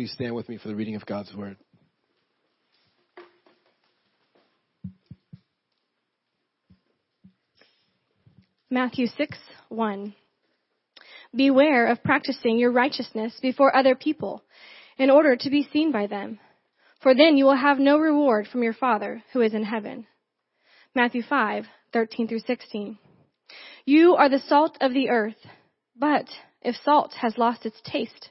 please stand with me for the reading of God's Word. Matthew 6, 1. Beware of practicing your righteousness before other people in order to be seen by them, for then you will have no reward from your Father who is in heaven. Matthew 5, 13 through 16. You are the salt of the earth, but if salt has lost its taste,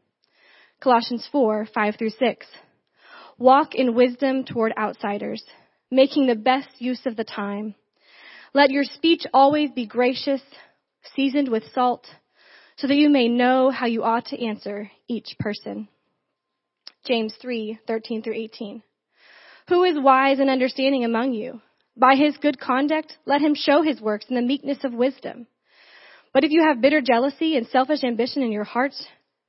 Colossians 4, 5 through 6. Walk in wisdom toward outsiders, making the best use of the time. Let your speech always be gracious, seasoned with salt, so that you may know how you ought to answer each person. James 3, 13 through 18. Who is wise and understanding among you? By his good conduct, let him show his works in the meekness of wisdom. But if you have bitter jealousy and selfish ambition in your hearts,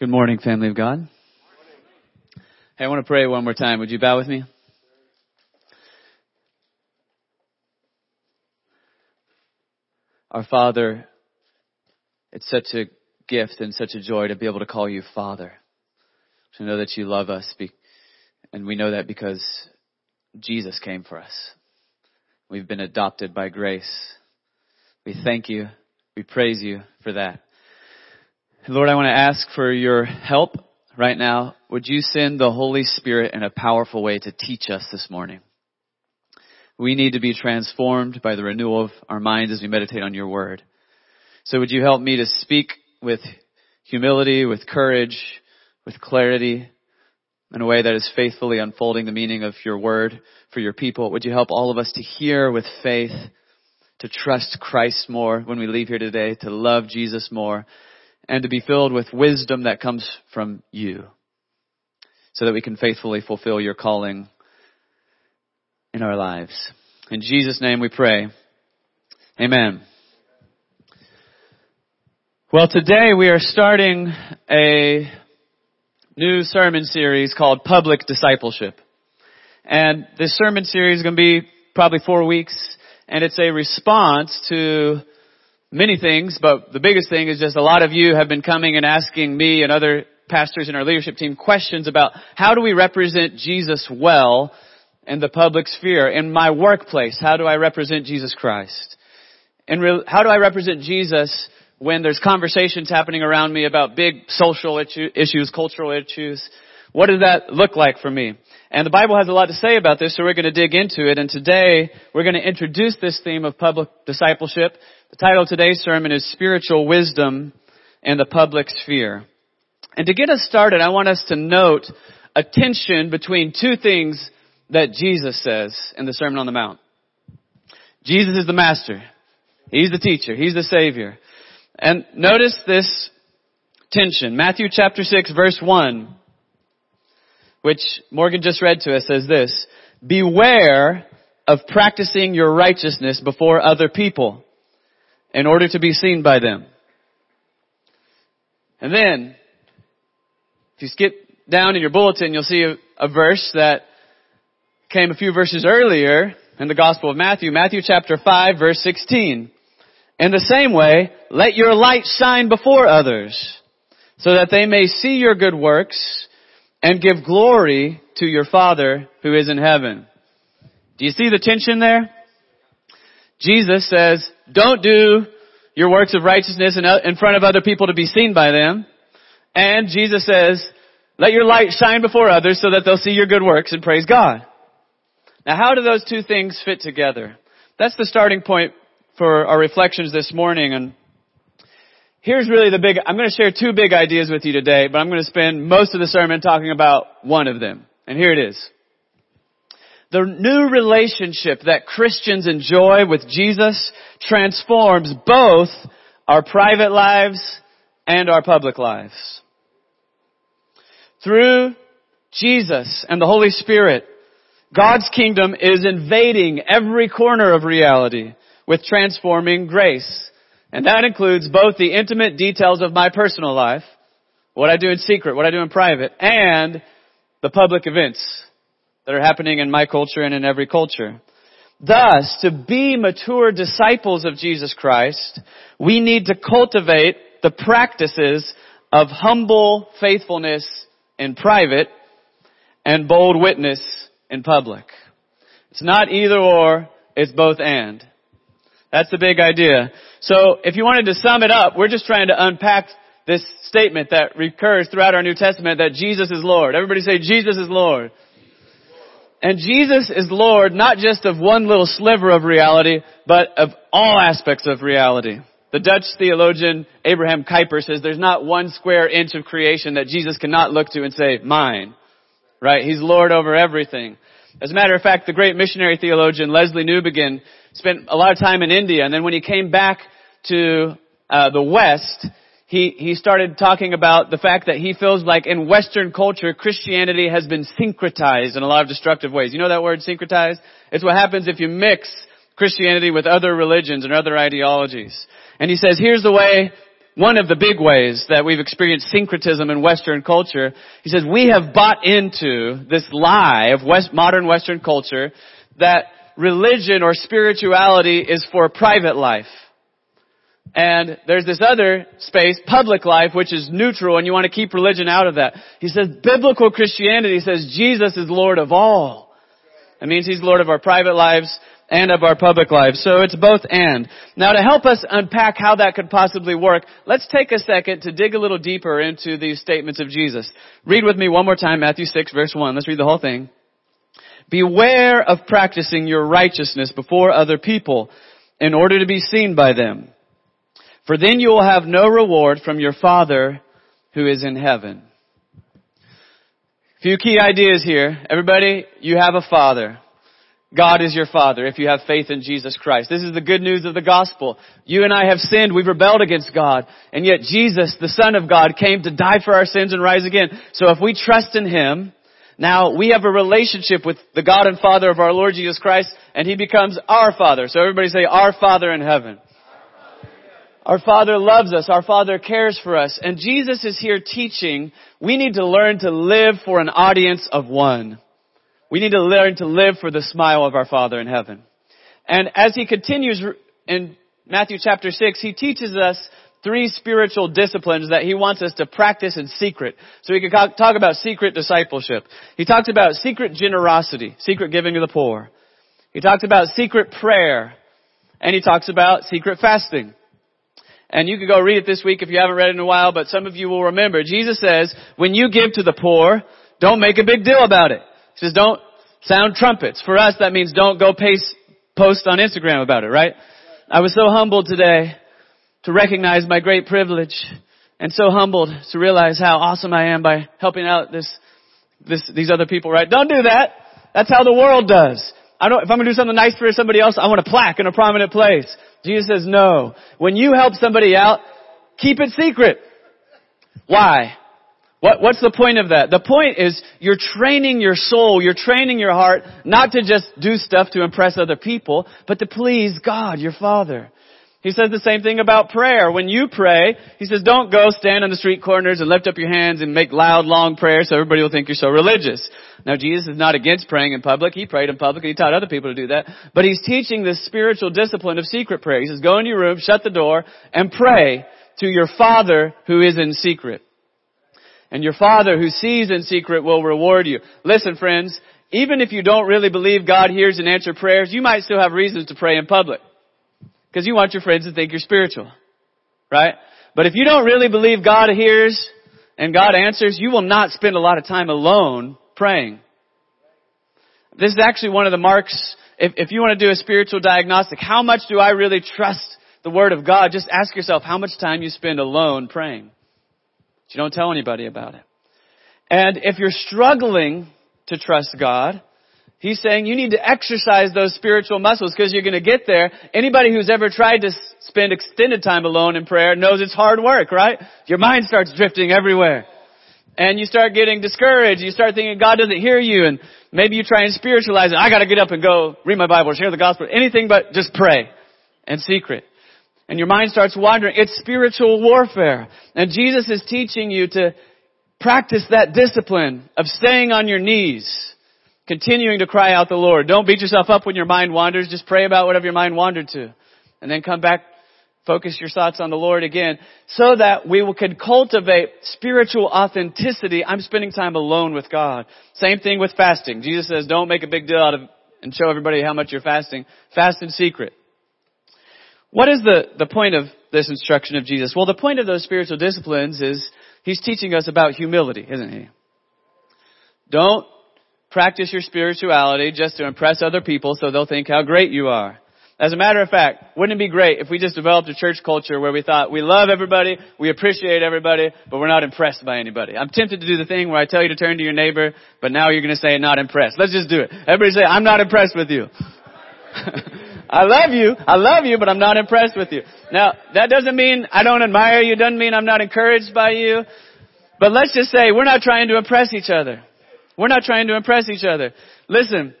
Good morning, family of God. Hey, I want to pray one more time. Would you bow with me? Our Father, it's such a gift and such a joy to be able to call you Father. To know that you love us. And we know that because Jesus came for us. We've been adopted by grace. We thank you. We praise you for that. Lord, I want to ask for your help right now. Would you send the Holy Spirit in a powerful way to teach us this morning? We need to be transformed by the renewal of our minds as we meditate on your word. So would you help me to speak with humility, with courage, with clarity, in a way that is faithfully unfolding the meaning of your word for your people? Would you help all of us to hear with faith, to trust Christ more when we leave here today, to love Jesus more, and to be filled with wisdom that comes from you so that we can faithfully fulfill your calling in our lives. In Jesus' name we pray. Amen. Well, today we are starting a new sermon series called Public Discipleship. And this sermon series is going to be probably four weeks, and it's a response to many things, but the biggest thing is just a lot of you have been coming and asking me and other pastors in our leadership team questions about how do we represent Jesus well in the public sphere, in my workplace, how do I represent Jesus Christ? And re- how do I represent Jesus when there's conversations happening around me about big social issues, cultural issues? What does that look like for me? And the Bible has a lot to say about this, so we're going to dig into it. And today, we're going to introduce this theme of public discipleship. The title of today's sermon is Spiritual Wisdom in the Public Sphere. And to get us started, I want us to note a tension between two things that Jesus says in the Sermon on the Mount. Jesus is the master. He's the teacher. He's the savior. And notice this tension. Matthew chapter 6 verse 1 which Morgan just read to us says this, beware of practicing your righteousness before other people in order to be seen by them. And then, if you skip down in your bulletin, you'll see a, a verse that came a few verses earlier in the Gospel of Matthew, Matthew chapter 5 verse 16. In the same way, let your light shine before others so that they may see your good works and give glory to your Father who is in heaven. Do you see the tension there? Jesus says, don't do your works of righteousness in, front of other people to be seen by them. And Jesus says, let your light shine before others so that they'll see your good works and praise God. Now how do those two things fit together? That's the starting point for our reflections this morning here's really the big, I'm going to share two big ideas with you today, but I'm going to spend most of the sermon talking about one of them. And here it is. The new relationship that Christians enjoy with Jesus transforms both our private lives and our public lives. Through Jesus and the Holy Spirit, God's kingdom is invading every corner of reality with transforming grace. And that includes both the intimate details of my personal life, what I do in secret, what I do in private, and the public events that are happening in my culture and in every culture. Thus, to be mature disciples of Jesus Christ, we need to cultivate the practices of humble faithfulness in private and bold witness in public. It's not either or, it's both and. That's the big idea. So if you wanted to sum it up, we're just trying to unpack this statement that recurs throughout our New Testament that Jesus is Lord. Everybody say Jesus is Lord. And Jesus is Lord not just of one little sliver of reality, but of all aspects of reality. The Dutch theologian Abraham Kuyper says there's not one square inch of creation that Jesus cannot look to and say, mine. Right? He's Lord over everything. As a matter of fact, the great missionary theologian Lesslie Newbigin spent a lot of time in India, and then when he came back to uh, the West, he he started talking about the fact that he feels like in Western culture Christianity has been syncretized in a lot of destructive ways. You know that word syncretized? It's what happens if you mix Christianity with other religions and other ideologies. And he says, here's the way one of the big ways that we've experienced syncretism in Western culture, he says, we have bought into this lie of West, modern Western culture that religion or spirituality is for private life. And there's this other space, public life, which is neutral and you want to keep religion out of that. He says biblical Christianity says Jesus is Lord of all. That means He's Lord of our private lives and of our public lives. So it's both and. Now to help us unpack how that could possibly work, let's take a second to dig a little deeper into these statements of Jesus. Read with me one more time Matthew 6 verse 1. Let's read the whole thing. Beware of practicing your righteousness before other people in order to be seen by them. For then you will have no reward from your Father who is in heaven. Few key ideas here. Everybody, you have a Father. God is your Father if you have faith in Jesus Christ. This is the good news of the gospel. You and I have sinned. We've rebelled against God. And yet Jesus, the Son of God, came to die for our sins and rise again. So if we trust in Him, now we have a relationship with the God and Father of our Lord Jesus Christ and He becomes our Father. So everybody say, our Father in heaven. Our Father loves us. Our Father cares for us. And Jesus is here teaching we need to learn to live for an audience of one. We need to learn to live for the smile of our Father in heaven. And as he continues in Matthew chapter 6, he teaches us three spiritual disciplines that he wants us to practice in secret. So he can talk about secret discipleship. He talks about secret generosity, secret giving to the poor. He talks about secret prayer. And he talks about secret fasting. And you can go read it this week if you haven't read it in a while, but some of you will remember. Jesus says, when you give to the poor, don't make a big deal about it. He says, don't sound trumpets. For us, that means don't go paste, post on Instagram about it, right? I was so humbled today to recognize my great privilege and so humbled to realize how awesome I am by helping out this, this, these other people, right? Don't do that. That's how the world does. I don't, if I'm gonna do something nice for somebody else, I want a plaque in a prominent place. Jesus says no. When you help somebody out, keep it secret. Why? What, what's the point of that? The point is you're training your soul, you're training your heart not to just do stuff to impress other people, but to please God, your Father. He says the same thing about prayer. When you pray, he says don't go stand on the street corners and lift up your hands and make loud, long prayers so everybody will think you're so religious. Now Jesus is not against praying in public. He prayed in public and he taught other people to do that. But he's teaching this spiritual discipline of secret prayer. He says go in your room, shut the door, and pray to your Father who is in secret. And your Father who sees in secret will reward you. Listen friends, even if you don't really believe God hears and answers prayers, you might still have reasons to pray in public. Because you want your friends to think you're spiritual. right? But if you don't really believe God hears and God answers, you will not spend a lot of time alone praying. This is actually one of the marks, if, if you want to do a spiritual diagnostic, how much do I really trust the Word of God? Just ask yourself how much time you spend alone praying. But you don't tell anybody about it. And if you're struggling to trust God, He's saying you need to exercise those spiritual muscles because you're going to get there. Anybody who's ever tried to spend extended time alone in prayer knows it's hard work, right? Your mind starts drifting everywhere. And you start getting discouraged. You start thinking God doesn't hear you and maybe you try and spiritualize it. I gotta get up and go read my Bible or share the gospel. Anything but just pray in secret. And your mind starts wandering. It's spiritual warfare. And Jesus is teaching you to practice that discipline of staying on your knees continuing to cry out the Lord. Don't beat yourself up when your mind wanders. Just pray about whatever your mind wandered to. And then come back, focus your thoughts on the Lord again, so that we can cultivate spiritual authenticity. I'm spending time alone with God. Same thing with fasting. Jesus says, don't make a big deal out of and show everybody how much you're fasting. Fast in secret. What is the, the point of this instruction of Jesus? Well, the point of those spiritual disciplines is he's teaching us about humility, isn't he? Don't practice your spirituality just to impress other people so they'll think how great you are. As a matter of fact, wouldn't it be great if we just developed a church culture where we thought we love everybody, we appreciate everybody, but we're not impressed by anybody? I'm tempted to do the thing where I tell you to turn to your neighbor, but now you're going to say not impressed. Let's just do it. Everybody say, I'm not impressed with you. I love you. I love you, but I'm not impressed with you. Now, that doesn't mean I don't admire you. Doesn't mean I'm not encouraged by you. But let's just say we're not trying to impress each other. We're not trying to impress each other. Listen,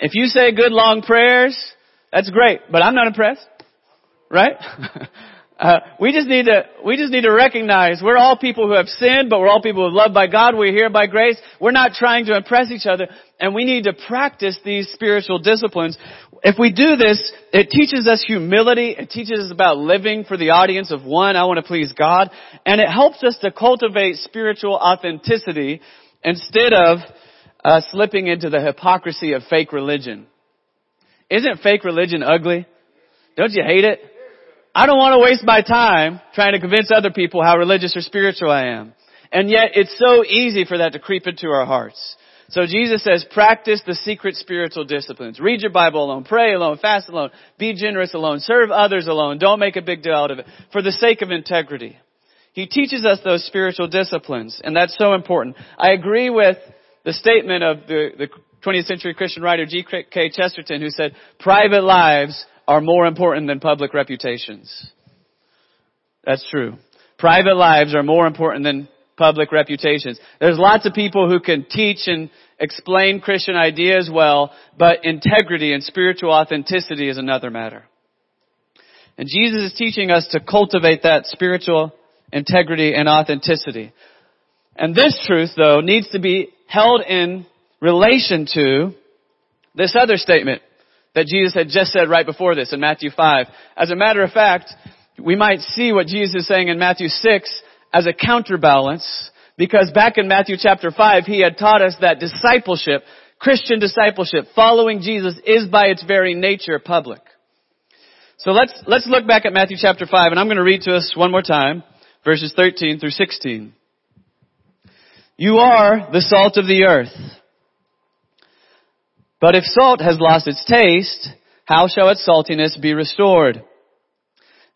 if you say good long prayers, that's great, but I'm not impressed. Right? Uh, we just need to, we just need to recognize we're all people who have sinned, but we're all people who are loved by God. We're here by grace. We're not trying to impress each other, and we need to practice these spiritual disciplines. If we do this, it teaches us humility. It teaches us about living for the audience of one. I want to please God, and it helps us to cultivate spiritual authenticity instead of uh, slipping into the hypocrisy of fake religion. Isn't fake religion ugly? Don't you hate it? I don't want to waste my time trying to convince other people how religious or spiritual I am. And yet it's so easy for that to creep into our hearts. So Jesus says, practice the secret spiritual disciplines. Read your Bible alone, pray alone, fast alone, be generous alone, serve others alone, don't make a big deal out of it, for the sake of integrity. He teaches us those spiritual disciplines, and that's so important. I agree with the statement of the, the 20th century Christian writer G.K. Chesterton who said, private lives are more important than public reputations. That's true. Private lives are more important than public reputations. There's lots of people who can teach and explain Christian ideas well, but integrity and spiritual authenticity is another matter. And Jesus is teaching us to cultivate that spiritual integrity, and authenticity. And this truth, though, needs to be held in relation to this other statement that Jesus had just said right before this in Matthew 5. As a matter of fact, we might see what Jesus is saying in Matthew 6 as a counterbalance because back in Matthew chapter 5, he had taught us that discipleship, Christian discipleship, following Jesus is by its very nature public. So let's, let's look back at Matthew chapter 5 and I'm going to read to us one more time verses 13 through 16. You are the salt of the earth. But if salt has lost its taste, how shall its saltiness be restored?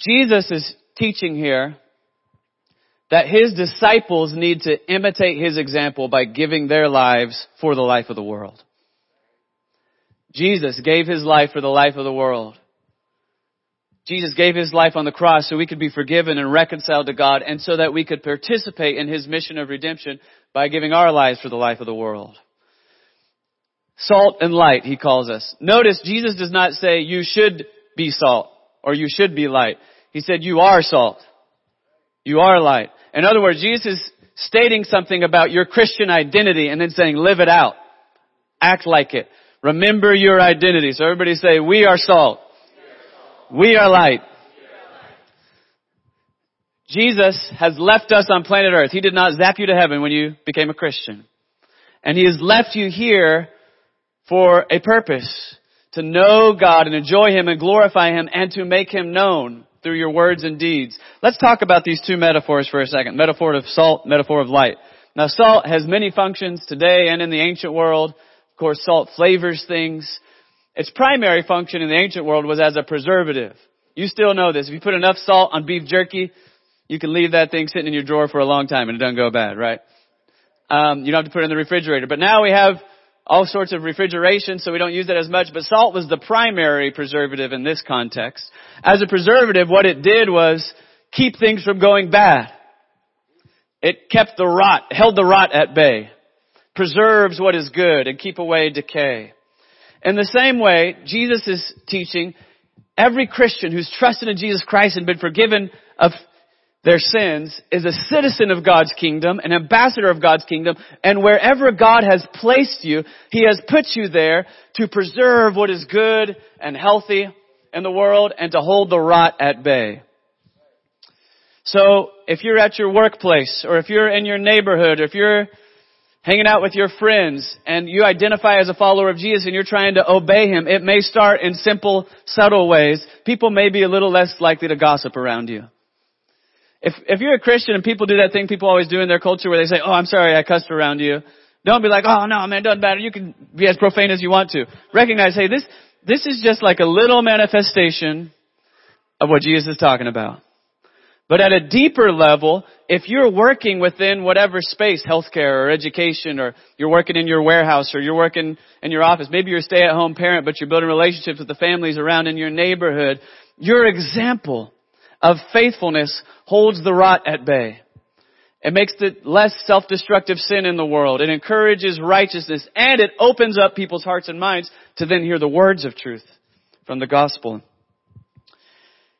Jesus is teaching here that his disciples need to imitate his example by giving their lives for the life of the world. Jesus gave his life for the life of the world. Jesus gave his life on the cross so we could be forgiven and reconciled to God and so that we could participate in his mission of redemption by giving our lives for the life of the world. Salt and light, he calls us. Notice Jesus does not say you should be salt or you should be light. He said, you are salt. You are light. In other words, Jesus is stating something about your Christian identity and then saying, live it out. Act like it. Remember your identity. So everybody say, we are salt. We are light. Jesus has left us on planet earth. He did not zap you to heaven when you became a Christian. And He has left you here for a purpose. To know God and enjoy Him and glorify Him and to make Him known through your words and deeds. Let's talk about these two metaphors for a second. Metaphor of salt, metaphor of light. Now salt has many functions today and in the ancient world. Of course, salt flavors things. Its primary function in the ancient world was as a preservative. You still know this. If you put enough salt on beef jerky, you can leave that thing sitting in your drawer for a long time and it doesn't go bad, right? Um, you don't have to put it in the refrigerator. But now we have all sorts of refrigeration, so we don't use it as much. But salt was the primary preservative in this context. As a preservative, what it did was keep things from going bad. It kept the rot, held the rot at bay, preserves what is good and keep away decay. In the same way, Jesus is teaching every Christian who's trusted in Jesus Christ and been forgiven of their sins is a citizen of God's kingdom, an ambassador of God's kingdom, and wherever God has placed you, He has put you there to preserve what is good and healthy in the world and to hold the rot at bay. So, if you're at your workplace, or if you're in your neighborhood, or if you're hanging out with your friends, and you identify as a follower of Jesus and you're trying to obey Him, it may start in simple, subtle ways. People may be a little less likely to gossip around you. If, if you're a Christian and people do that thing people always do in their culture where they say, oh, I'm sorry I cussed around you. Don't be like, oh no, man, doesn't matter. You can be as profane as you want to. Recognize, hey, this, this is just like a little manifestation of what Jesus is talking about. But at a deeper level, if you're working within whatever space, healthcare or education, or you're working in your warehouse, or you're working in your office, maybe you're a stay-at-home parent, but you're building relationships with the families around in your neighborhood, your example of faithfulness holds the rot at bay. It makes the less self-destructive sin in the world. It encourages righteousness and it opens up people's hearts and minds to then hear the words of truth from the gospel.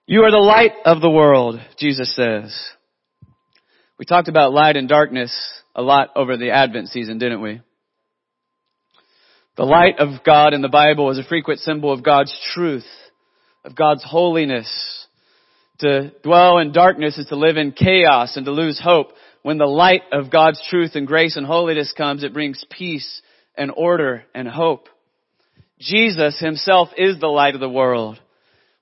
You are the light of the world, Jesus says. We talked about light and darkness a lot over the Advent season, didn't we? The light of God in the Bible is a frequent symbol of God's truth, of God's holiness, to dwell in darkness is to live in chaos and to lose hope. When the light of God's truth and grace and holiness comes, it brings peace and order and hope. Jesus himself is the light of the world.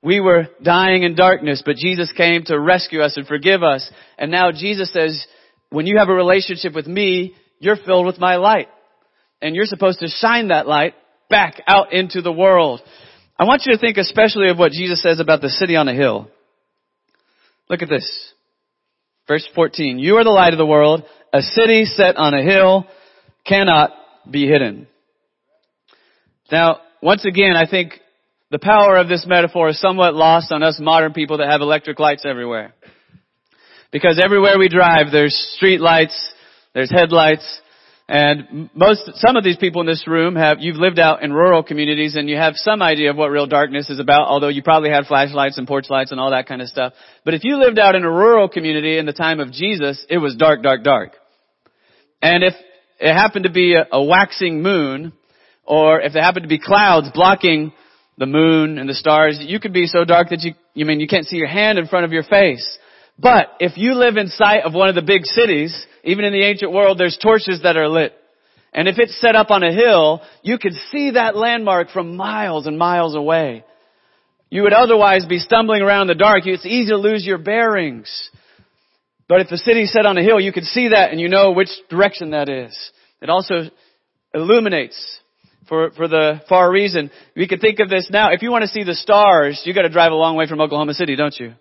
We were dying in darkness, but Jesus came to rescue us and forgive us. And now Jesus says, when you have a relationship with me, you're filled with my light. And you're supposed to shine that light back out into the world. I want you to think especially of what Jesus says about the city on a hill. Look at this. Verse 14. You are the light of the world. A city set on a hill cannot be hidden. Now, once again, I think the power of this metaphor is somewhat lost on us modern people that have electric lights everywhere. Because everywhere we drive, there's street lights, there's headlights, and most, some of these people in this room have, you've lived out in rural communities and you have some idea of what real darkness is about, although you probably had flashlights and porch lights and all that kind of stuff. But if you lived out in a rural community in the time of Jesus, it was dark, dark, dark. And if it happened to be a, a waxing moon, or if there happened to be clouds blocking the moon and the stars, you could be so dark that you, you mean you can't see your hand in front of your face. But if you live in sight of one of the big cities, even in the ancient world, there's torches that are lit. And if it's set up on a hill, you could see that landmark from miles and miles away. You would otherwise be stumbling around in the dark. It's easy to lose your bearings. But if the city's set on a hill, you can see that and you know which direction that is. It also illuminates for, for the far reason. We could think of this now. If you want to see the stars, you gotta drive a long way from Oklahoma City, don't you?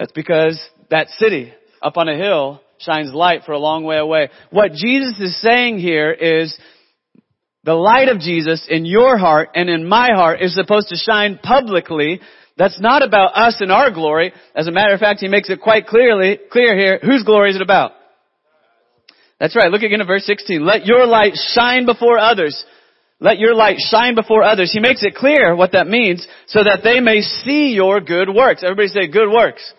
That's because that city up on a hill shines light for a long way away. What Jesus is saying here is the light of Jesus in your heart and in my heart is supposed to shine publicly. That's not about us and our glory. As a matter of fact, he makes it quite clearly, clear here, whose glory is it about? That's right. Look again at verse 16. Let your light shine before others. Let your light shine before others. He makes it clear what that means so that they may see your good works. Everybody say good works.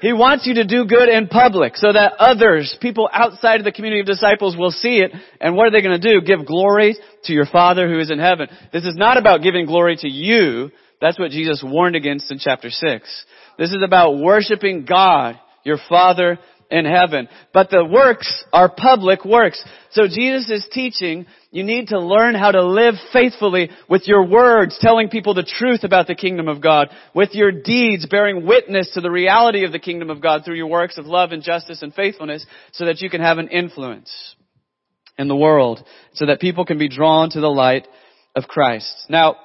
He wants you to do good in public so that others, people outside of the community of disciples will see it. And what are they going to do? Give glory to your Father who is in heaven. This is not about giving glory to you. That's what Jesus warned against in chapter 6. This is about worshiping God, your Father in heaven. But the works are public works. So Jesus is teaching you need to learn how to live faithfully with your words, telling people the truth about the kingdom of God, with your deeds, bearing witness to the reality of the kingdom of God through your works of love and justice and faithfulness so that you can have an influence in the world, so that people can be drawn to the light of Christ. Now,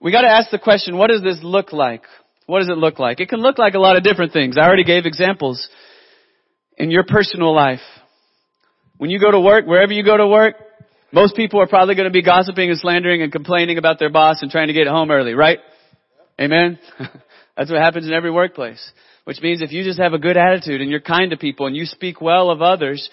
we gotta ask the question, what does this look like? What does it look like? It can look like a lot of different things. I already gave examples in your personal life. When you go to work, wherever you go to work, most people are probably going to be gossiping and slandering and complaining about their boss and trying to get home early, right? Amen? That's what happens in every workplace. Which means if you just have a good attitude and you're kind to people and you speak well of others,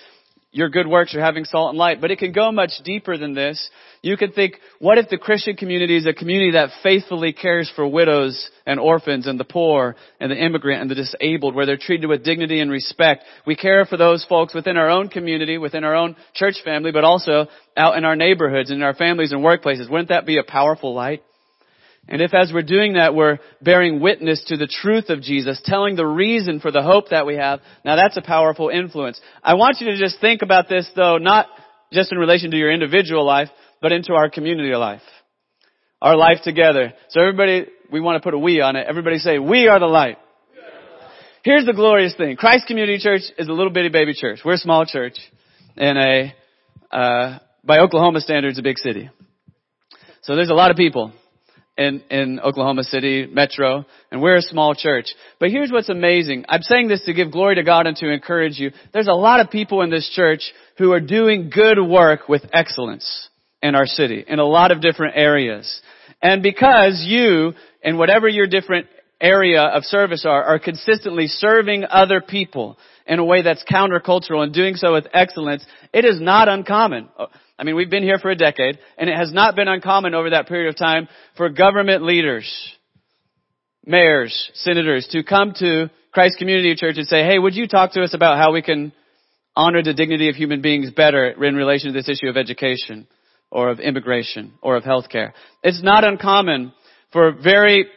your good works are having salt and light. But it can go much deeper than this. You can think, what if the Christian community is a community that faithfully cares for widows and orphans and the poor and the immigrant and the disabled, where they're treated with dignity and respect? We care for those folks within our own community, within our own church family, but also out in our neighborhoods, in our families and workplaces. Wouldn't that be a powerful light? And if as we're doing that, we're bearing witness to the truth of Jesus, telling the reason for the hope that we have, now that's a powerful influence. I want you to just think about this though, not just in relation to your individual life, but into our community life. Our life together. So everybody, we want to put a we on it. Everybody say, we are the light. Here's the glorious thing. Christ Community Church is a little bitty baby church. We're a small church in a, uh, by Oklahoma standards, a big city. So there's a lot of people in, in Oklahoma City Metro, and we're a small church. But here's what's amazing. I'm saying this to give glory to God and to encourage you. There's a lot of people in this church who are doing good work with excellence in our city, in a lot of different areas. And because you, in whatever your different area of service are, are consistently serving other people in a way that's countercultural and doing so with excellence, it is not uncommon. I mean, we've been here for a decade, and it has not been uncommon over that period of time for government leaders, mayors, senators to come to Christ Community Church and say, hey, would you talk to us about how we can honor the dignity of human beings better in relation to this issue of education or of immigration or of healthcare? It's not uncommon for very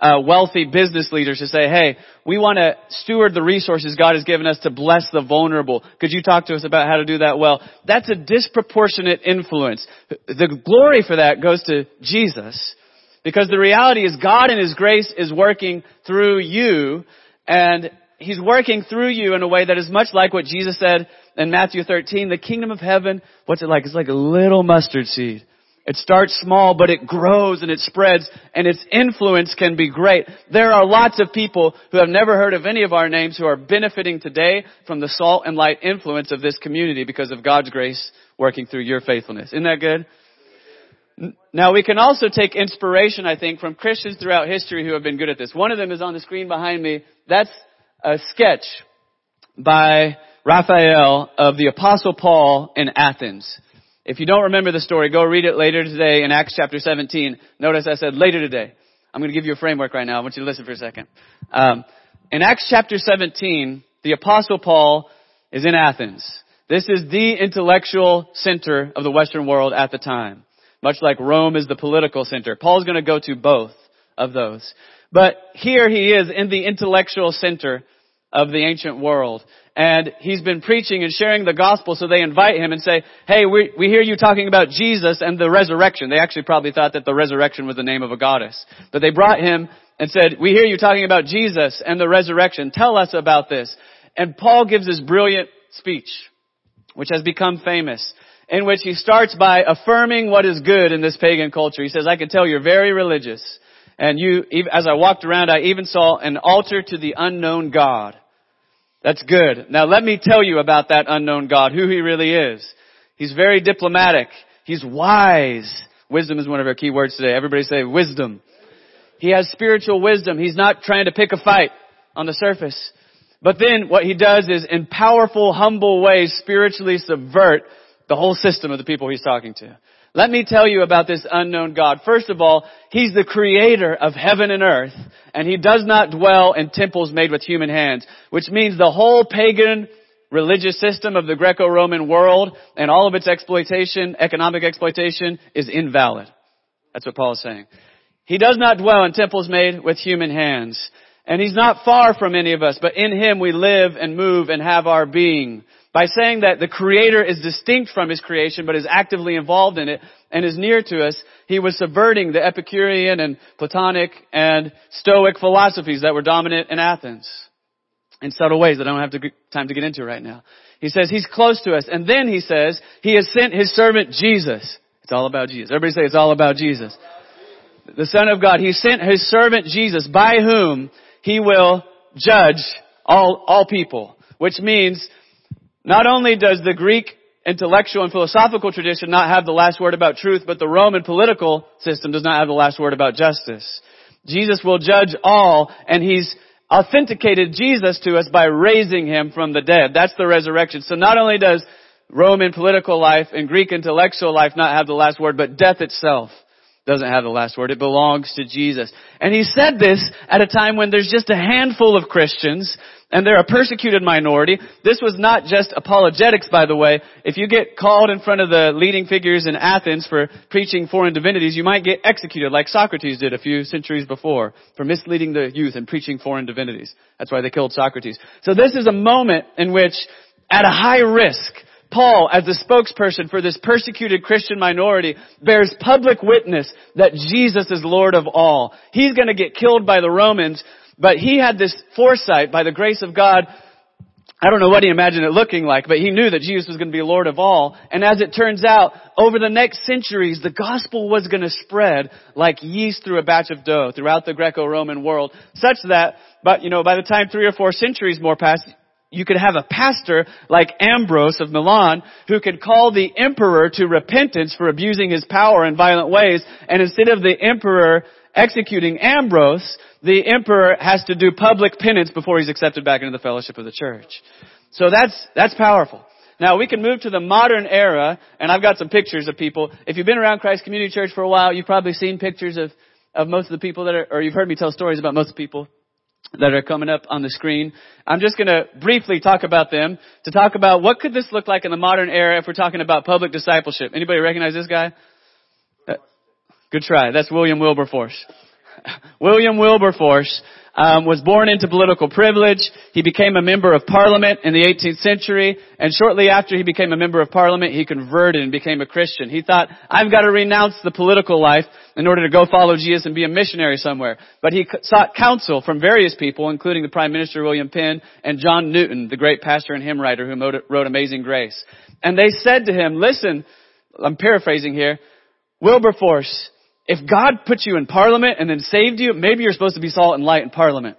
uh, wealthy business leaders to say, hey, we want to steward the resources God has given us to bless the vulnerable. Could you talk to us about how to do that well? That's a disproportionate influence. The glory for that goes to Jesus. Because the reality is God in His grace is working through you and He's working through you in a way that is much like what Jesus said in Matthew 13. The kingdom of heaven, what's it like? It's like a little mustard seed. It starts small, but it grows and it spreads and its influence can be great. There are lots of people who have never heard of any of our names who are benefiting today from the salt and light influence of this community because of God's grace working through your faithfulness. Isn't that good? Now we can also take inspiration, I think, from Christians throughout history who have been good at this. One of them is on the screen behind me. That's a sketch by Raphael of the Apostle Paul in Athens. If you don't remember the story, go read it later today in Acts chapter 17. Notice I said later today. I'm going to give you a framework right now. I want you to listen for a second. Um, in Acts chapter 17, the apostle Paul is in Athens. This is the intellectual center of the Western world at the time. Much like Rome is the political center. Paul's going to go to both of those. But here he is in the intellectual center of the ancient world and he's been preaching and sharing the gospel, so they invite him and say, hey, we, we hear you talking about Jesus and the resurrection. They actually probably thought that the resurrection was the name of a goddess. But they brought him and said, we hear you talking about Jesus and the resurrection. Tell us about this. And Paul gives this brilliant speech, which has become famous, in which he starts by affirming what is good in this pagan culture. He says, I can tell you're very religious. And you, as I walked around, I even saw an altar to the unknown God. That's good. Now let me tell you about that unknown God, who he really is. He's very diplomatic. He's wise. Wisdom is one of our key words today. Everybody say wisdom. He has spiritual wisdom. He's not trying to pick a fight on the surface. But then what he does is in powerful, humble ways spiritually subvert the whole system of the people he's talking to. Let me tell you about this unknown God. First of all, He's the creator of heaven and earth, and He does not dwell in temples made with human hands, which means the whole pagan religious system of the Greco-Roman world and all of its exploitation, economic exploitation, is invalid. That's what Paul is saying. He does not dwell in temples made with human hands. And He's not far from any of us, but in Him we live and move and have our being. By saying that the Creator is distinct from His creation, but is actively involved in it and is near to us, He was subverting the Epicurean and Platonic and Stoic philosophies that were dominant in Athens in subtle ways that I don't have to, time to get into right now. He says He's close to us. And then He says He has sent His servant Jesus. It's all about Jesus. Everybody say it's all about Jesus. The Son of God. He sent His servant Jesus by whom He will judge all, all people. Which means not only does the Greek intellectual and philosophical tradition not have the last word about truth, but the Roman political system does not have the last word about justice. Jesus will judge all and He's authenticated Jesus to us by raising him from the dead. That's the resurrection. So not only does Roman political life and Greek intellectual life not have the last word, but death itself doesn't have the last word. It belongs to Jesus. And he said this at a time when there's just a handful of Christians and they're a persecuted minority. This was not just apologetics, by the way. If you get called in front of the leading figures in Athens for preaching foreign divinities, you might get executed like Socrates did a few centuries before for misleading the youth and preaching foreign divinities. That's why they killed Socrates. So this is a moment in which, at a high risk, Paul, as the spokesperson for this persecuted Christian minority, bears public witness that Jesus is Lord of all. He's gonna get killed by the Romans, but he had this foresight by the grace of God. I don't know what he imagined it looking like, but he knew that Jesus was going to be Lord of all. And as it turns out, over the next centuries, the gospel was going to spread like yeast through a batch of dough throughout the Greco-Roman world, such that, but you know, by the time three or four centuries more passed, you could have a pastor like Ambrose of Milan who could call the emperor to repentance for abusing his power in violent ways, and instead of the emperor executing Ambrose, the emperor has to do public penance before he's accepted back into the fellowship of the church. So that's, that's powerful. Now we can move to the modern era, and I've got some pictures of people. If you've been around Christ Community Church for a while, you've probably seen pictures of, of most of the people that are, or you've heard me tell stories about most people that are coming up on the screen. I'm just going to briefly talk about them to talk about what could this look like in the modern era if we're talking about public discipleship. Anybody recognize this guy? Uh, good try. That's William Wilberforce. William Wilberforce um, was born into political privilege. He became a member of parliament in the 18th century, and shortly after he became a member of parliament, he converted and became a Christian. He thought, I've got to renounce the political life in order to go follow Jesus and be a missionary somewhere. But he sought counsel from various people, including the Prime Minister William Penn and John Newton, the great pastor and hymn writer who wrote Amazing Grace. And they said to him, listen, I'm paraphrasing here, Wilberforce, if God put you in parliament and then saved you, maybe you're supposed to be salt and light in parliament.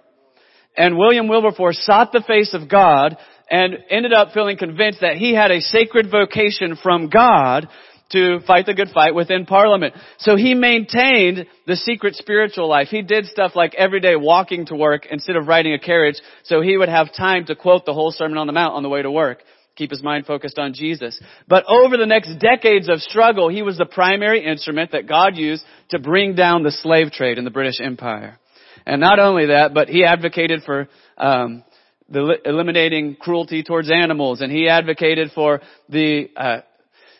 And William Wilberforce sought the face of God and ended up feeling convinced that he had a sacred vocation from God to fight the good fight within parliament. So he maintained the secret spiritual life. He did stuff like every day walking to work instead of riding a carriage so he would have time to quote the whole Sermon on the Mount on the way to work keep his mind focused on Jesus. But over the next decades of struggle, he was the primary instrument that God used to bring down the slave trade in the British Empire. And not only that, but he advocated for um, the eliminating cruelty towards animals, and he advocated for the uh,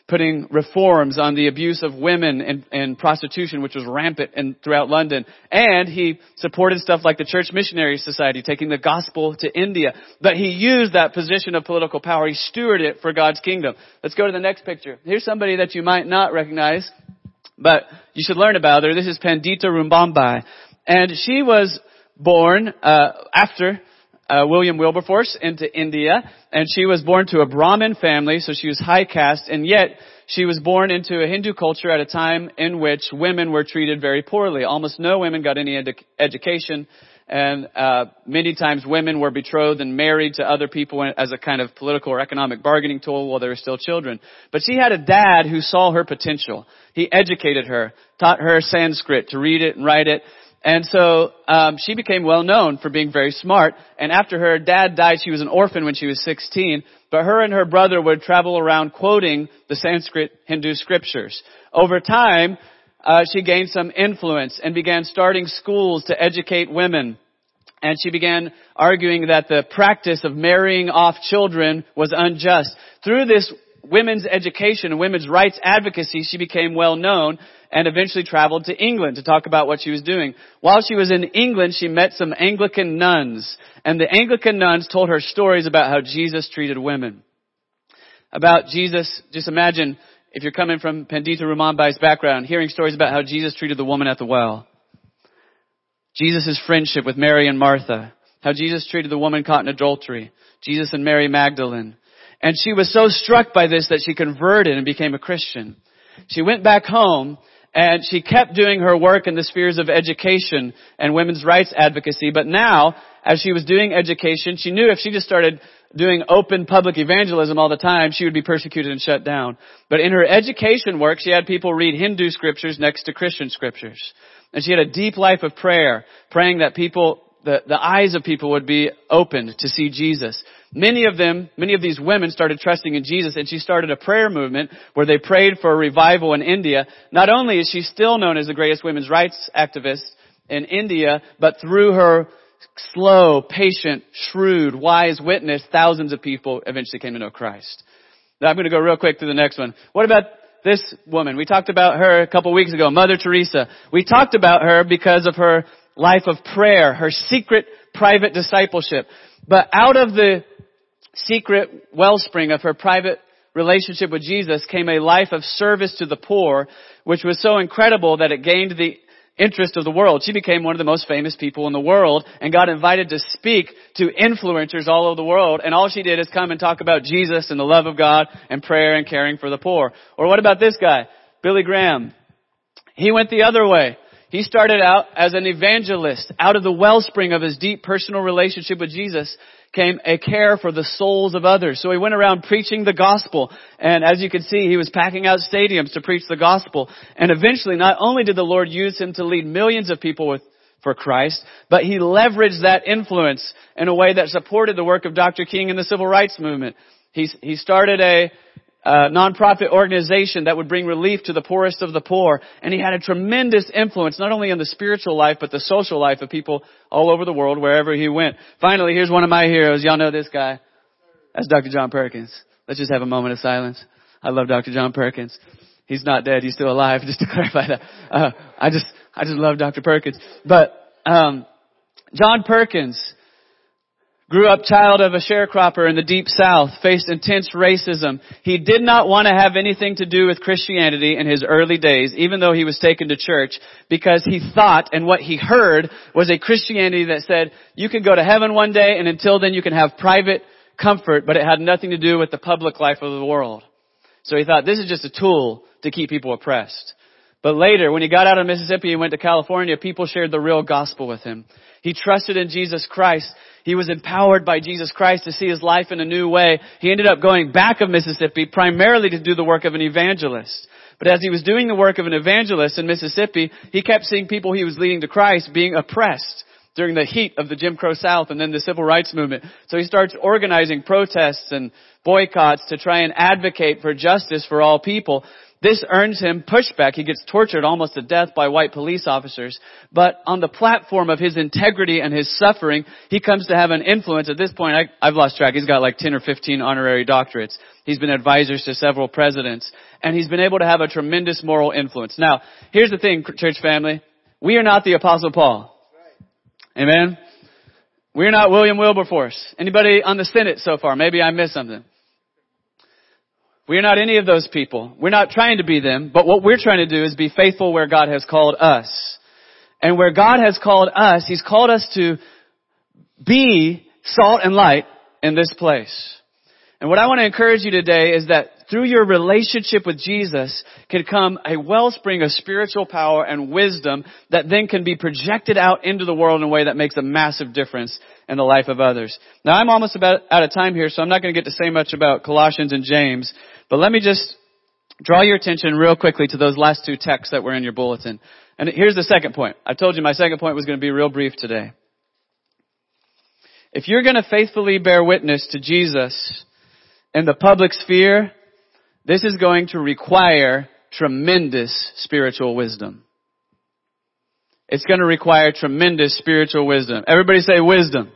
putting reforms on the abuse of women and, and prostitution, which was rampant in, throughout London. And he supported stuff like the Church Missionary Society, taking the gospel to India. But he used that position of political power. He stewarded it for God's kingdom. Let's go to the next picture. Here's somebody that you might not recognize, but you should learn about her. This is Pandita Ramabai. And she was born uh, after uh, William Wilberforce into India, and she was born to a Brahmin family, so she was high caste, and yet she was born into a Hindu culture at a time in which women were treated very poorly. Almost no women got any edu- education, and uh, many times women were betrothed and married to other people as a kind of political or economic bargaining tool while they were still children. But she had a dad who saw her potential. He educated her, taught her Sanskrit to read it and write it, And so um, she became well known for being very smart. And after her dad died, she was an orphan when she was 16. But her and her brother would travel around quoting the Sanskrit Hindu scriptures. Over time, uh, she gained some influence and began starting schools to educate women. And she began arguing that the practice of marrying off children was unjust. Through this women's education and women's rights advocacy, she became well known and eventually traveled to England to talk about what she was doing. While she was in England, she met some Anglican nuns, and the Anglican nuns told her stories about how Jesus treated women. About Jesus, just imagine if you're coming from Pandita Ramabai's background, hearing stories about how Jesus treated the woman at the well. Jesus' friendship with Mary and Martha. How Jesus treated the woman caught in adultery. Jesus and Mary Magdalene. And she was so struck by this that she converted and became a Christian. She went back home and she kept doing her work in the spheres of education and women's rights advocacy. But now, as she was doing education, she knew if she just started doing open public evangelism all the time, she would be persecuted and shut down. But in her education work, she had people read Hindu scriptures next to Christian scriptures. And she had a deep life of prayer, praying that people, the, the eyes of people would be opened to see Jesus. Many of them, many of these women started trusting in Jesus and she started a prayer movement where they prayed for a revival in India. Not only is she still known as the greatest women's rights activist in India, but through her slow, patient, shrewd, wise witness, thousands of people eventually came to know Christ. Now I'm going to go real quick to the next one. What about this woman? We talked about her a couple weeks ago, Mother Teresa. We talked about her because of her life of prayer, her secret private discipleship. But out of the secret wellspring of her private relationship with Jesus came a life of service to the poor, which was so incredible that it gained the interest of the world. She became one of the most famous people in the world and got invited to speak to influencers all over the world. And all she did is come and talk about Jesus and the love of God and prayer and caring for the poor. Or what about this guy? Billy Graham. He went the other way. He started out as an evangelist out of the wellspring of his deep personal relationship with Jesus came a care for the souls of others. So he went around preaching the gospel. And as you can see, he was packing out stadiums to preach the gospel. And eventually, not only did the Lord use him to lead millions of people with, for Christ, but he leveraged that influence in a way that supported the work of Dr. King and the civil rights movement. He, he started a, uh, nonprofit organization that would bring relief to the poorest of the poor. And he had a tremendous influence, not only in the spiritual life, but the social life of people all over the world, wherever he went. Finally, here's one of my heroes. Y'all know this guy. That's Dr. John Perkins. Let's just have a moment of silence. I love Dr. John Perkins. He's not dead. He's still alive. Just to clarify that. Uh, I just, I just love Dr. Perkins. But, um, John Perkins, Grew up child of a sharecropper in the deep south, faced intense racism. He did not want to have anything to do with Christianity in his early days, even though he was taken to church, because he thought and what he heard was a Christianity that said, you can go to heaven one day and until then you can have private comfort, but it had nothing to do with the public life of the world. So he thought, this is just a tool to keep people oppressed. But later, when he got out of Mississippi and went to California, people shared the real gospel with him. He trusted in Jesus Christ he was empowered by Jesus Christ to see his life in a new way. He ended up going back of Mississippi primarily to do the work of an evangelist. But as he was doing the work of an evangelist in Mississippi, he kept seeing people he was leading to Christ being oppressed during the heat of the Jim Crow South and then the civil rights movement. So he starts organizing protests and boycotts to try and advocate for justice for all people. This earns him pushback. He gets tortured almost to death by white police officers. But on the platform of his integrity and his suffering, he comes to have an influence. At this point, I, have lost track. He's got like 10 or 15 honorary doctorates. He's been advisors to several presidents. And he's been able to have a tremendous moral influence. Now, here's the thing, church family. We are not the apostle Paul. Amen? We're not William Wilberforce. Anybody on the Senate so far? Maybe I missed something. We are not any of those people. We're not trying to be them, but what we're trying to do is be faithful where God has called us. And where God has called us, He's called us to be salt and light in this place. And what I want to encourage you today is that through your relationship with Jesus can come a wellspring of spiritual power and wisdom that then can be projected out into the world in a way that makes a massive difference in the life of others. Now I'm almost about out of time here, so I'm not going to get to say much about Colossians and James. But let me just draw your attention real quickly to those last two texts that were in your bulletin. And here's the second point. I told you my second point was going to be real brief today. If you're going to faithfully bear witness to Jesus in the public sphere, this is going to require tremendous spiritual wisdom. It's going to require tremendous spiritual wisdom. Everybody say wisdom.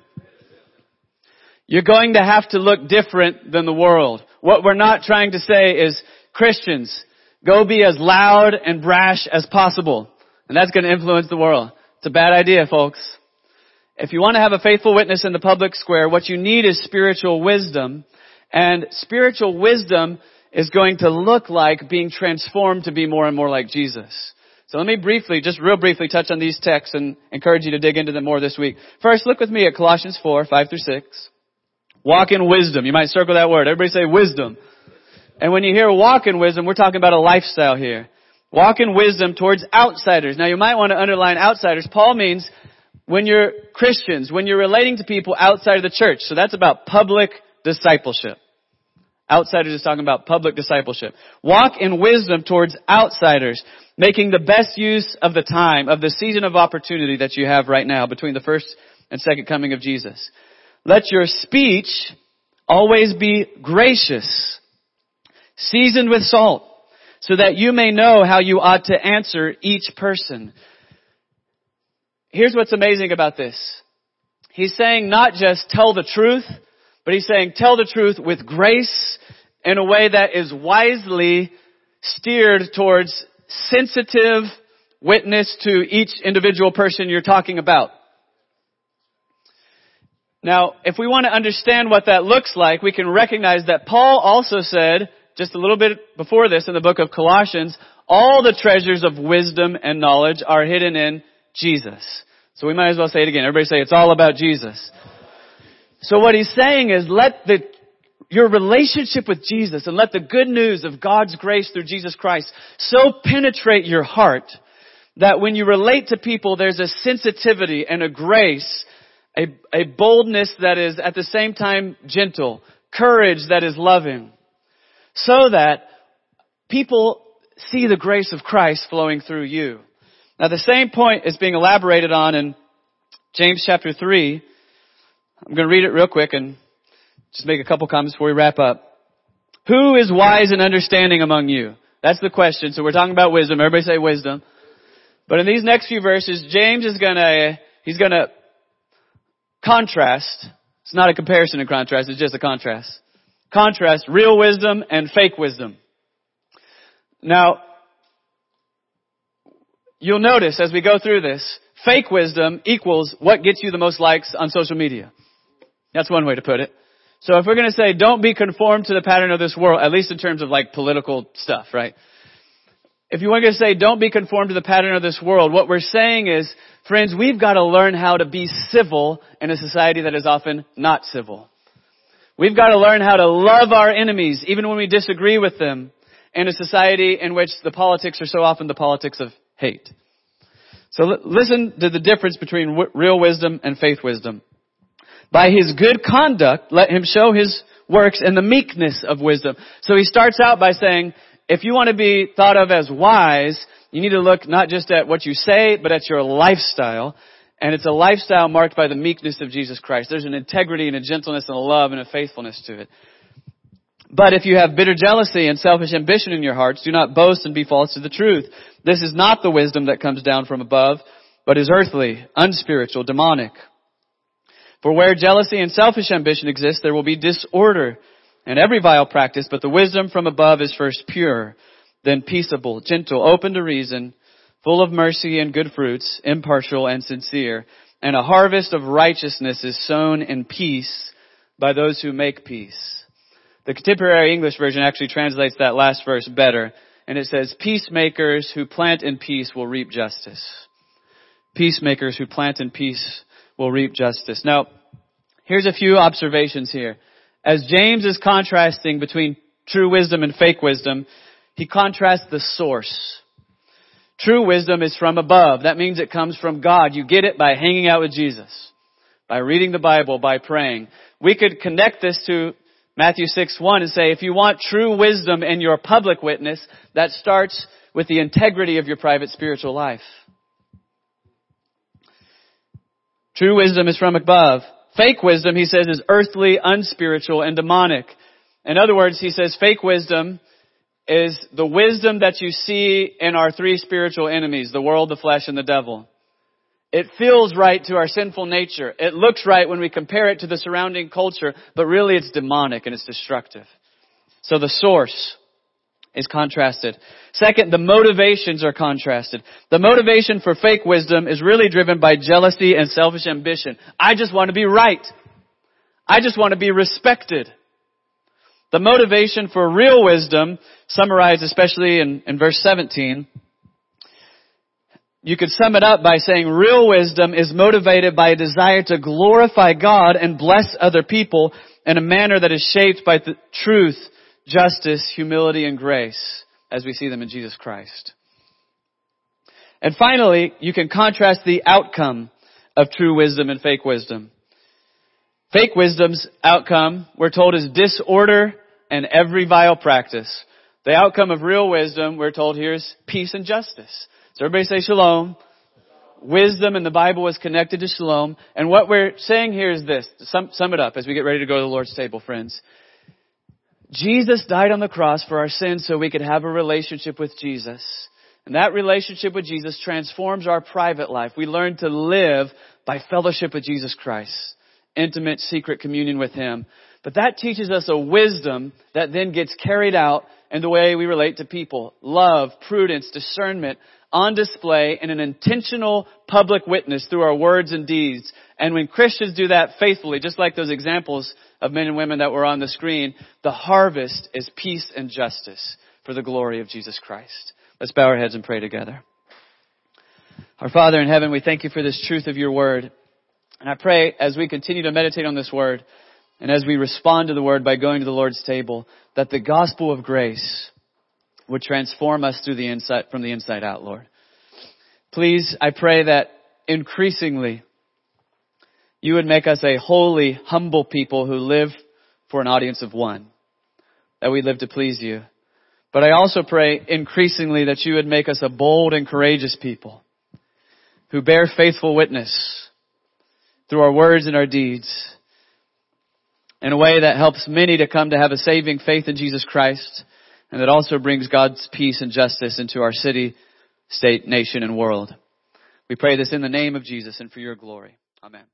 You're going to have to look different than the world. What we're not trying to say is, Christians, go be as loud and brash as possible. And that's going to influence the world. It's a bad idea, folks. If you want to have a faithful witness in the public square, what you need is spiritual wisdom. And spiritual wisdom is going to look like being transformed to be more and more like Jesus. So let me briefly, just real briefly touch on these texts and encourage you to dig into them more this week. First, look with me at Colossians 4, 5 through 6. Walk in wisdom. You might circle that word. Everybody say wisdom. And when you hear walk in wisdom, we're talking about a lifestyle here. Walk in wisdom towards outsiders. Now you might want to underline outsiders. Paul means when you're Christians, when you're relating to people outside of the church. So that's about public discipleship. Outsiders is talking about public discipleship. Walk in wisdom towards outsiders, making the best use of the time, of the season of opportunity that you have right now between the first and second coming of Jesus. Let your speech always be gracious, seasoned with salt, so that you may know how you ought to answer each person. Here's what's amazing about this. He's saying not just tell the truth, but he's saying tell the truth with grace in a way that is wisely steered towards sensitive witness to each individual person you're talking about. Now, if we want to understand what that looks like, we can recognize that Paul also said, just a little bit before this in the book of Colossians, all the treasures of wisdom and knowledge are hidden in Jesus. So we might as well say it again. Everybody say it's all about Jesus. So what he's saying is let the, your relationship with Jesus and let the good news of God's grace through Jesus Christ so penetrate your heart that when you relate to people, there's a sensitivity and a grace a, a boldness that is at the same time gentle, courage that is loving, so that people see the grace of Christ flowing through you. Now the same point is being elaborated on in James chapter 3. I'm going to read it real quick and just make a couple comments before we wrap up. Who is wise and understanding among you? That's the question. So we're talking about wisdom. Everybody say wisdom. But in these next few verses, James is gonna, he's gonna contrast. It's not a comparison and contrast, it's just a contrast. Contrast real wisdom and fake wisdom. Now, you'll notice as we go through this, fake wisdom equals what gets you the most likes on social media. That's one way to put it. So if we're going to say don't be conformed to the pattern of this world, at least in terms of like political stuff, right? If you want to say don't be conformed to the pattern of this world, what we're saying is Friends, we've got to learn how to be civil in a society that is often not civil. We've got to learn how to love our enemies, even when we disagree with them, in a society in which the politics are so often the politics of hate. So listen to the difference between w- real wisdom and faith wisdom. By his good conduct, let him show his works in the meekness of wisdom. So he starts out by saying, if you want to be thought of as wise, you need to look not just at what you say, but at your lifestyle. And it's a lifestyle marked by the meekness of Jesus Christ. There's an integrity and a gentleness and a love and a faithfulness to it. But if you have bitter jealousy and selfish ambition in your hearts, do not boast and be false to the truth. This is not the wisdom that comes down from above, but is earthly, unspiritual, demonic. For where jealousy and selfish ambition exist, there will be disorder and every vile practice, but the wisdom from above is first pure, then peaceable, gentle, open to reason, full of mercy and good fruits, impartial and sincere. And a harvest of righteousness is sown in peace by those who make peace. The contemporary English version actually translates that last verse better. And it says, peacemakers who plant in peace will reap justice. Peacemakers who plant in peace will reap justice. Now, here's a few observations here. As James is contrasting between true wisdom and fake wisdom, he contrasts the source. True wisdom is from above. That means it comes from God. You get it by hanging out with Jesus, by reading the Bible, by praying. We could connect this to Matthew 6, 1 and say, if you want true wisdom in your public witness, that starts with the integrity of your private spiritual life. True wisdom is from above. Fake wisdom, he says, is earthly, unspiritual, and demonic. In other words, he says fake wisdom is the wisdom that you see in our three spiritual enemies, the world, the flesh, and the devil. It feels right to our sinful nature. It looks right when we compare it to the surrounding culture, but really it's demonic and it's destructive. So the source is contrasted. Second, the motivations are contrasted. The motivation for fake wisdom is really driven by jealousy and selfish ambition. I just want to be right. I just want to be respected. The motivation for real wisdom, summarized especially in, in verse 17, you could sum it up by saying real wisdom is motivated by a desire to glorify God and bless other people in a manner that is shaped by the truth, justice, humility, and grace as we see them in Jesus Christ. And finally, you can contrast the outcome of true wisdom and fake wisdom. Fake wisdom's outcome, we're told, is disorder and every vile practice. The outcome of real wisdom, we're told here, is peace and justice. So everybody say shalom. Wisdom in the Bible is connected to shalom. And what we're saying here is this. To sum, sum it up as we get ready to go to the Lord's table, friends. Jesus died on the cross for our sins so we could have a relationship with Jesus. And that relationship with Jesus transforms our private life. We learn to live by fellowship with Jesus Christ. Intimate, secret communion with Him. But that teaches us a wisdom that then gets carried out in the way we relate to people. Love, prudence, discernment on display in an intentional public witness through our words and deeds. And when Christians do that faithfully, just like those examples of men and women that were on the screen, the harvest is peace and justice for the glory of Jesus Christ. Let's bow our heads and pray together. Our Father in heaven, we thank you for this truth of your word. And I pray as we continue to meditate on this word, and as we respond to the word by going to the Lord's table, that the gospel of grace would transform us through the inside, from the inside out, Lord. Please, I pray that increasingly you would make us a holy, humble people who live for an audience of one. That we live to please you. But I also pray increasingly that you would make us a bold and courageous people who bear faithful witness through our words and our deeds in a way that helps many to come to have a saving faith in Jesus Christ and that also brings God's peace and justice into our city, state, nation, and world. We pray this in the name of Jesus and for your glory. Amen.